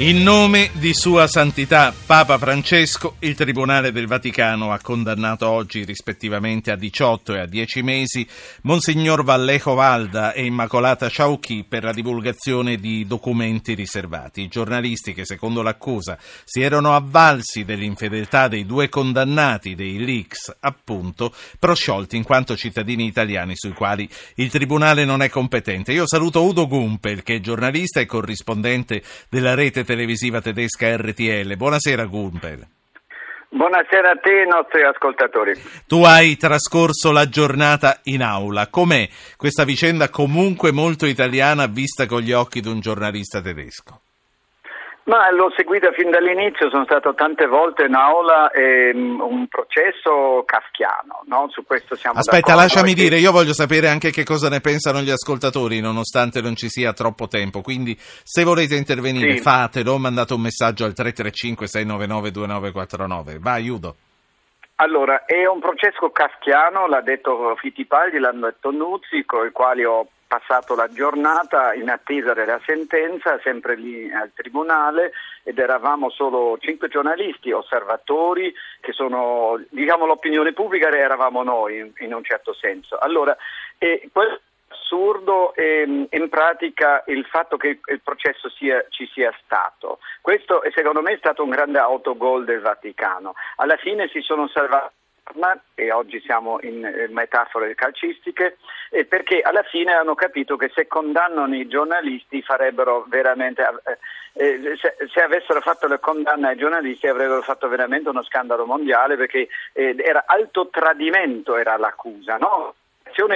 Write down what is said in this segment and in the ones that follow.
In nome di Sua Santità Papa Francesco, il Tribunale del Vaticano ha condannato oggi rispettivamente a 18 e a 10 mesi Monsignor Vallejo Valda e Immacolata Ciauchi per la divulgazione di documenti riservati. I giornalisti che secondo l'accusa si erano avvalsi dell'infedeltà dei due condannati dei leaks, appunto, prosciolti in quanto cittadini italiani sui quali il Tribunale non è competente. Io saluto Udo Gumpel che è giornalista e corrispondente della rete televisiva tedesca RTL. Buonasera Gumpel. Buonasera a te e ai nostri ascoltatori. Tu hai trascorso la giornata in aula. Com'è questa vicenda comunque molto italiana vista con gli occhi di un giornalista tedesco? Ma l'ho seguita fin dall'inizio, sono stato tante volte in aula, è un processo kafkiano, no? su questo siamo Aspetta, lasciami perché... dire, io voglio sapere anche che cosa ne pensano gli ascoltatori, nonostante non ci sia troppo tempo, quindi se volete intervenire sì. fatelo, mandate un messaggio al 335-699-2949. Vai, Udo. Allora, è un processo kafkiano, l'ha detto Fittipaldi, l'hanno detto Nuzzi, con i quali ho passato la giornata in attesa della sentenza, sempre lì al tribunale, ed eravamo solo cinque giornalisti, osservatori, che sono, diciamo, l'opinione pubblica eravamo noi in, un certo senso. Allora, eh, questo assurdo ehm, in pratica il fatto che il processo sia, ci sia stato. Questo secondo me è stato un grande autogol del Vaticano. Alla fine si sono salvati e oggi siamo in metafore calcistiche, perché alla fine hanno capito che se condannano i giornalisti farebbero veramente, eh, eh, se, se, avessero fatto le condanne ai giornalisti avrebbero fatto veramente uno scandalo mondiale perché eh, era alto tradimento era l'accusa, no?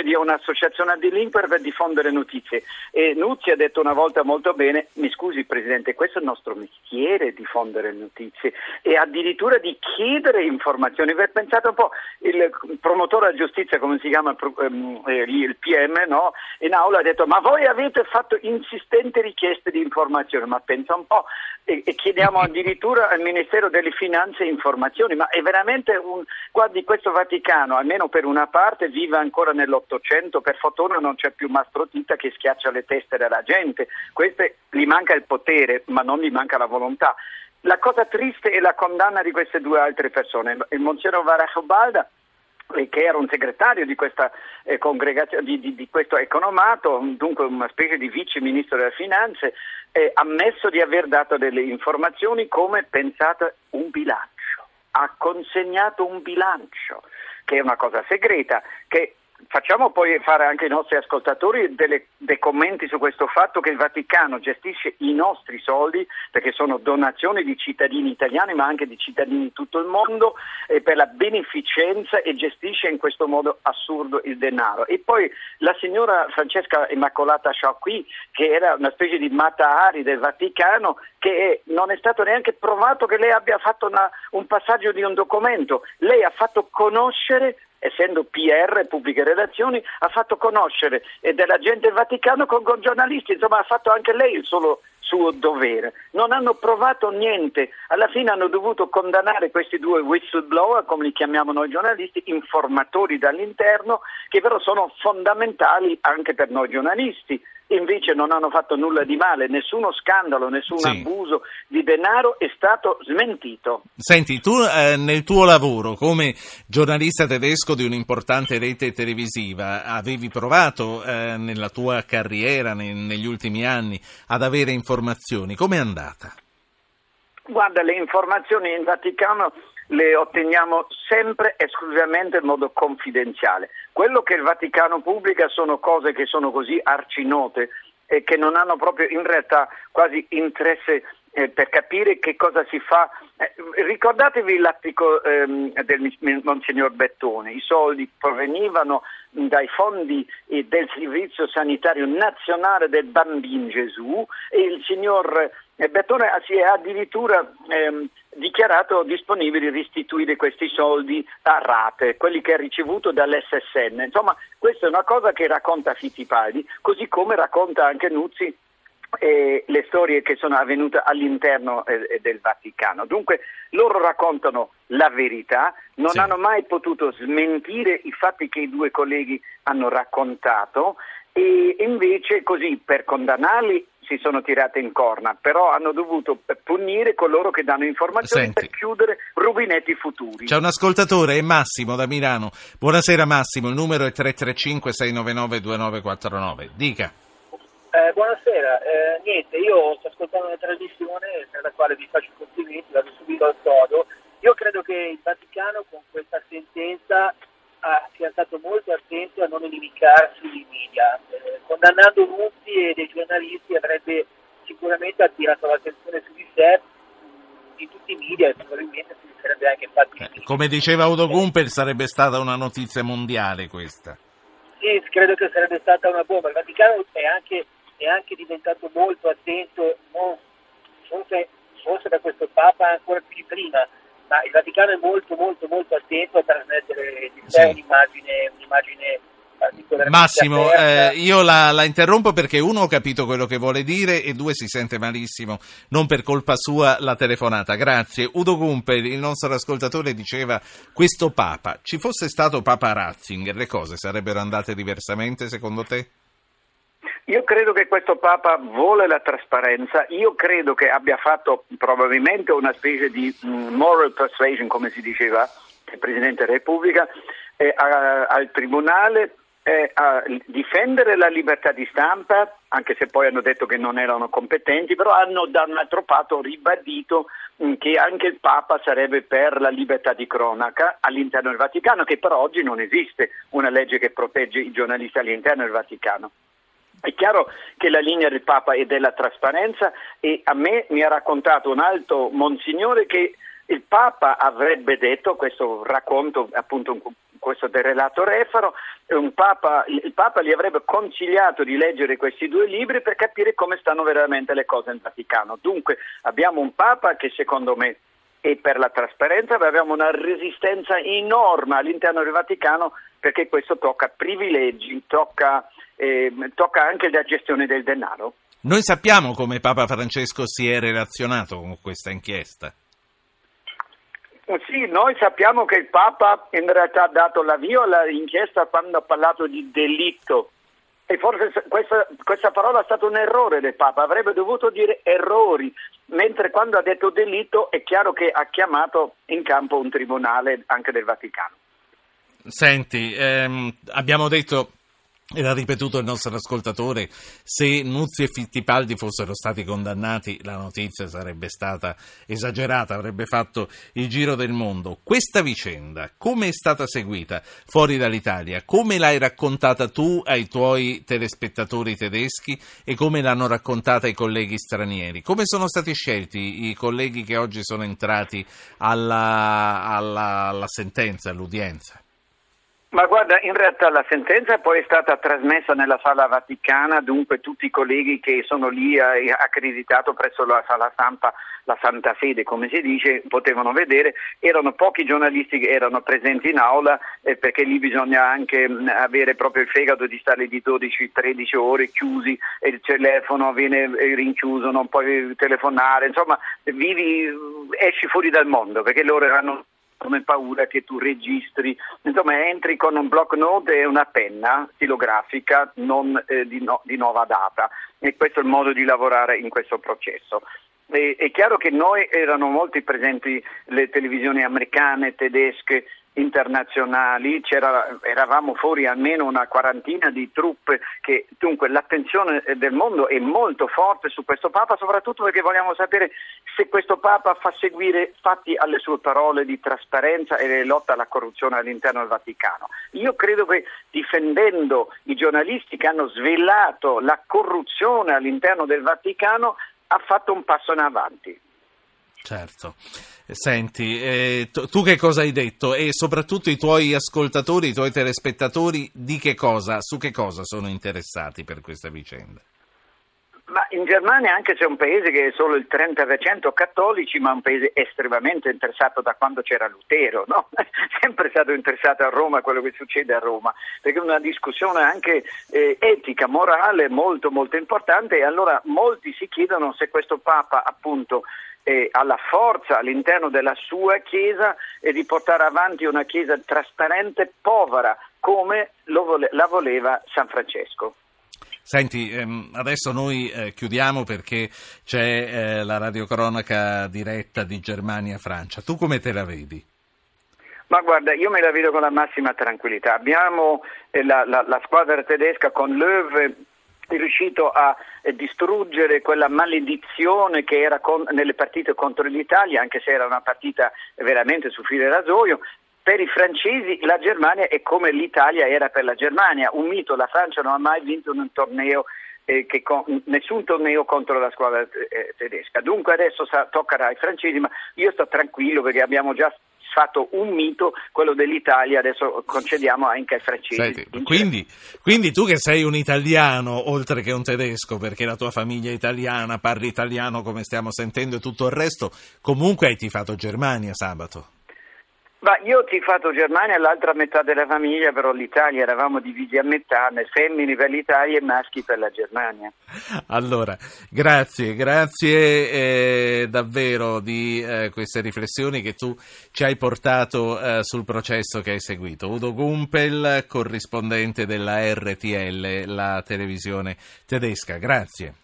Di un'associazione a delinquere per diffondere notizie. E Nuzzi ha detto una volta molto bene, mi scusi Presidente, questo è il nostro mestiere diffondere notizie e addirittura di chiedere informazioni. Pensate un po', il promotore della giustizia, come si chiama ehm, eh, il PM, no? in aula ha detto ma voi avete fatto insistenti richieste di informazioni, ma pensa un po', e, chiediamo addirittura al Ministero delle Finanze informazioni, ma è veramente un... Guardi, questo Vaticano, almeno per una parte, vive ancora nell'Ottocento, per fortuna non c'è più Mastro Tita che schiaccia le teste della gente, Queste, gli manca il potere, ma non gli manca la volontà. La cosa triste è la condanna di queste due altre persone, il Monsignor Varajobalda che era un segretario di, questa, eh, di, di, di, questo economato, dunque una specie di vice ministro delle finanze, eh, ammesso di aver dato delle informazioni come pensate un bilancio. Ha consegnato un bilancio, che è una cosa segreta, che Facciamo poi fare anche ai nostri ascoltatori delle, dei commenti su questo fatto che il Vaticano gestisce i nostri soldi, perché sono donazioni di cittadini italiani ma anche di cittadini di tutto il mondo, eh, per la beneficenza e gestisce in questo modo assurdo il denaro. E poi la signora Francesca Immacolata Sciacqui, che era una specie di Matahari del Vaticano, che non è stato neanche provato che lei abbia fatto una, un passaggio di un documento. Lei ha fatto conoscere essendo PR, pubbliche relazioni, ha fatto conoscere della gente del Vaticano con, con giornalisti, insomma ha fatto anche lei il suo, suo dovere. Non hanno provato niente, alla fine hanno dovuto condannare questi due whistleblower, come li chiamiamo noi giornalisti, informatori dall'interno, che però sono fondamentali anche per noi giornalisti invece non hanno fatto nulla di male, nessuno scandalo, nessun sì. abuso di denaro è stato smentito. Senti, tu eh, nel tuo lavoro come giornalista tedesco di un'importante rete televisiva avevi provato eh, nella tua carriera ne, negli ultimi anni ad avere informazioni, com'è andata? Guarda, le informazioni in Vaticano le otteniamo sempre esclusivamente in modo confidenziale. Quello che il Vaticano pubblica sono cose che sono così arcinote e che non hanno proprio in realtà quasi interesse eh, per capire che cosa si fa. Eh, ricordatevi l'articolo ehm, del Monsignor Bettone, i soldi provenivano dai fondi eh, del Servizio Sanitario Nazionale del Bambino Gesù e il signor eh, Bettone si è addirittura ehm, dichiarato disponibile a restituire questi soldi a rate, quelli che ha ricevuto dall'SSN. Insomma, questa è una cosa che racconta Fittipaldi, così come racconta anche Nuzzi eh, le storie che sono avvenute all'interno eh, del Vaticano. Dunque loro raccontano la verità, non sì. hanno mai potuto smentire i fatti che i due colleghi hanno raccontato e invece così per condannarli si sono tirate in corna, però hanno dovuto punire coloro che danno informazioni Senti. per chiudere rubinetti futuri. C'è un ascoltatore, è Massimo da Milano. Buonasera Massimo, il numero è 335-699-2949. Dica. Eh, buonasera, eh, niente, io sto ascoltando una trasmissione per la quale vi faccio i complimenti, vado subito al sodo. Io credo che il Vaticano con questa sentenza ha, sia stato molto attento a non inimicarsi i media. Eh, condannando Nuzzi e dei giornalisti avrebbe sicuramente attirato l'attenzione su di sé di tutti i media e probabilmente si sarebbe anche fatto Eh, Come diceva Udo Gumpel, sarebbe stata una notizia mondiale questa. Sì, credo che sarebbe stata una bomba. Il Vaticano è anche, è anche diventato molto attento, non- forse, forse da questo Papa ancora più di prima, ma il Vaticano è molto molto molto attento a trasmettere di sé Sì. un'immagine, un'immagine Massimo, aperta. eh, io la, la interrompo perché uno ho capito quello che vuole dire e due si sente malissimo, non per colpa sua la telefonata. Grazie. Udo Gumpel, il nostro ascoltatore, diceva questo Papa, ci fosse stato Papa Ratzinger, le cose sarebbero andate diversamente secondo te? Io credo che questo Papa vuole la trasparenza, io credo che abbia fatto probabilmente una specie di mm, moral persuasion, come si diceva, il Presidente della Repubblica, eh, a- al Tribunale eh, difendere la libertà di stampa, anche se poi hanno detto che non erano competenti, però hanno da un altro patto ribadito mm, che anche il Papa sarebbe per la libertà di cronaca all'interno del Vaticano, che però oggi non esiste una legge che protegge i giornalisti all'interno del Vaticano. È chiaro che la linea del Papa è della trasparenza e a me mi ha raccontato un alto monsignore che il Papa avrebbe detto, questo racconto appunto questo del relato Refaro, un Papa, il Papa gli avrebbe consigliato di leggere questi due libri per capire come stanno veramente le cose nel Vaticano. Dunque abbiamo un Papa che secondo me è per la trasparenza, ma abbiamo una resistenza enorme all'interno del Vaticano perché questo tocca privilegi, tocca, eh, tocca anche la gestione del denaro. Noi sappiamo come Papa Francesco si è relazionato con questa inchiesta. Sì, noi sappiamo che il Papa in realtà ha dato l'avvio all'inchiesta quando ha parlato di delitto e forse questa, questa, parola è stato un errore del Papa, avrebbe dovuto dire errori, mentre quando ha detto delitto è chiaro che ha chiamato in campo un tribunale anche del Vaticano. Senti, ehm, abbiamo detto e ripetuto il nostro ascoltatore, se Nuzzi e Fittipaldi fossero stati condannati la notizia sarebbe stata esagerata, avrebbe fatto il giro del mondo. Questa vicenda come è stata seguita fuori dall'Italia? Come l'hai raccontata tu ai tuoi telespettatori tedeschi e come l'hanno raccontata i colleghi stranieri? Come sono stati scelti i colleghi che oggi sono entrati alla, alla, alla sentenza, all'udienza? Ma guarda, in realtà la sentenza poi è stata trasmessa nella sala vaticana, dunque tutti i colleghi che sono lì eh, accreditato presso la sala stampa, la Santa Fede come si dice, potevano vedere, erano pochi giornalisti che erano presenti in aula eh, perché lì bisogna anche mh, avere proprio il fegato di stare di 12-13 ore chiusi e il telefono viene eh, rinchiuso, non puoi telefonare, insomma vivi, esci fuori dal mondo perché loro hanno come paura che tu registri, insomma entri con un block note e una penna stilografica non eh, di, no, di, nuova data e questo è il modo di lavorare in questo processo. È chiaro che noi erano molti presenti le televisioni americane, tedesche, internazionali, eravamo fuori almeno una quarantina di truppe che dunque l'attenzione del mondo è molto forte su questo Papa, soprattutto perché vogliamo sapere se questo Papa fa seguire fatti alle sue parole di trasparenza e lotta alla corruzione all'interno del Vaticano. Io credo che difendendo i giornalisti che hanno svelato la corruzione all'interno del Vaticano ha fatto un passo in avanti. Certo. Senti, eh, tu, tu che cosa hai detto e soprattutto i tuoi ascoltatori, i tuoi telespettatori, di che cosa, su che cosa sono interessati per questa vicenda? Ma in Germania, anche se è un paese che è solo il 30% cattolici, ma un paese estremamente interessato da quando c'era Lutero, no? Sempre stato interessato a Roma a quello che succede a Roma, perché è una discussione anche eh, etica, morale molto molto importante e allora molti si chiedono se questo Papa appunto eh, ha la forza all'interno della sua Chiesa e di portare avanti una Chiesa trasparente, povera, come vole- la voleva San Francesco. Senti, ehm, adesso noi eh, chiudiamo perché c'è eh, la radiocronaca diretta di Germania-Francia. Tu come te la vedi? Ma guarda, io me la vedo con la massima tranquillità. Abbiamo eh, la, la, la squadra tedesca con Löw riuscito a distruggere quella maledizione che era con, nelle partite contro l'Italia, anche se era una partita veramente su filo e rasoio, per i francesi la Germania è come l'Italia era per la Germania, un mito, la Francia non ha mai vinto un torneo eh, con, nessun torneo contro la squadra eh, tedesca. Dunque adesso sa, toccherà ai francesi, ma io sto tranquillo perché abbiamo già fatto un mito, quello dell'Italia, adesso concediamo anche ai francesi. Quindi, quindi, tu che sei un italiano oltre che un tedesco, perché la tua famiglia è italiana, parli italiano come stiamo sentendo e tutto il resto, comunque hai tifato Germania sabato. Ma io ho tifato Germania, l'altra metà della famiglia, però l'Italia eravamo divisi a metà, femmine per l'Italia e maschi per la Germania. Allora, grazie, grazie eh, davvero di eh, queste riflessioni che tu ci hai portato eh, sul processo che hai seguito. Udo Gumpel, corrispondente della RTL, la televisione tedesca. Grazie.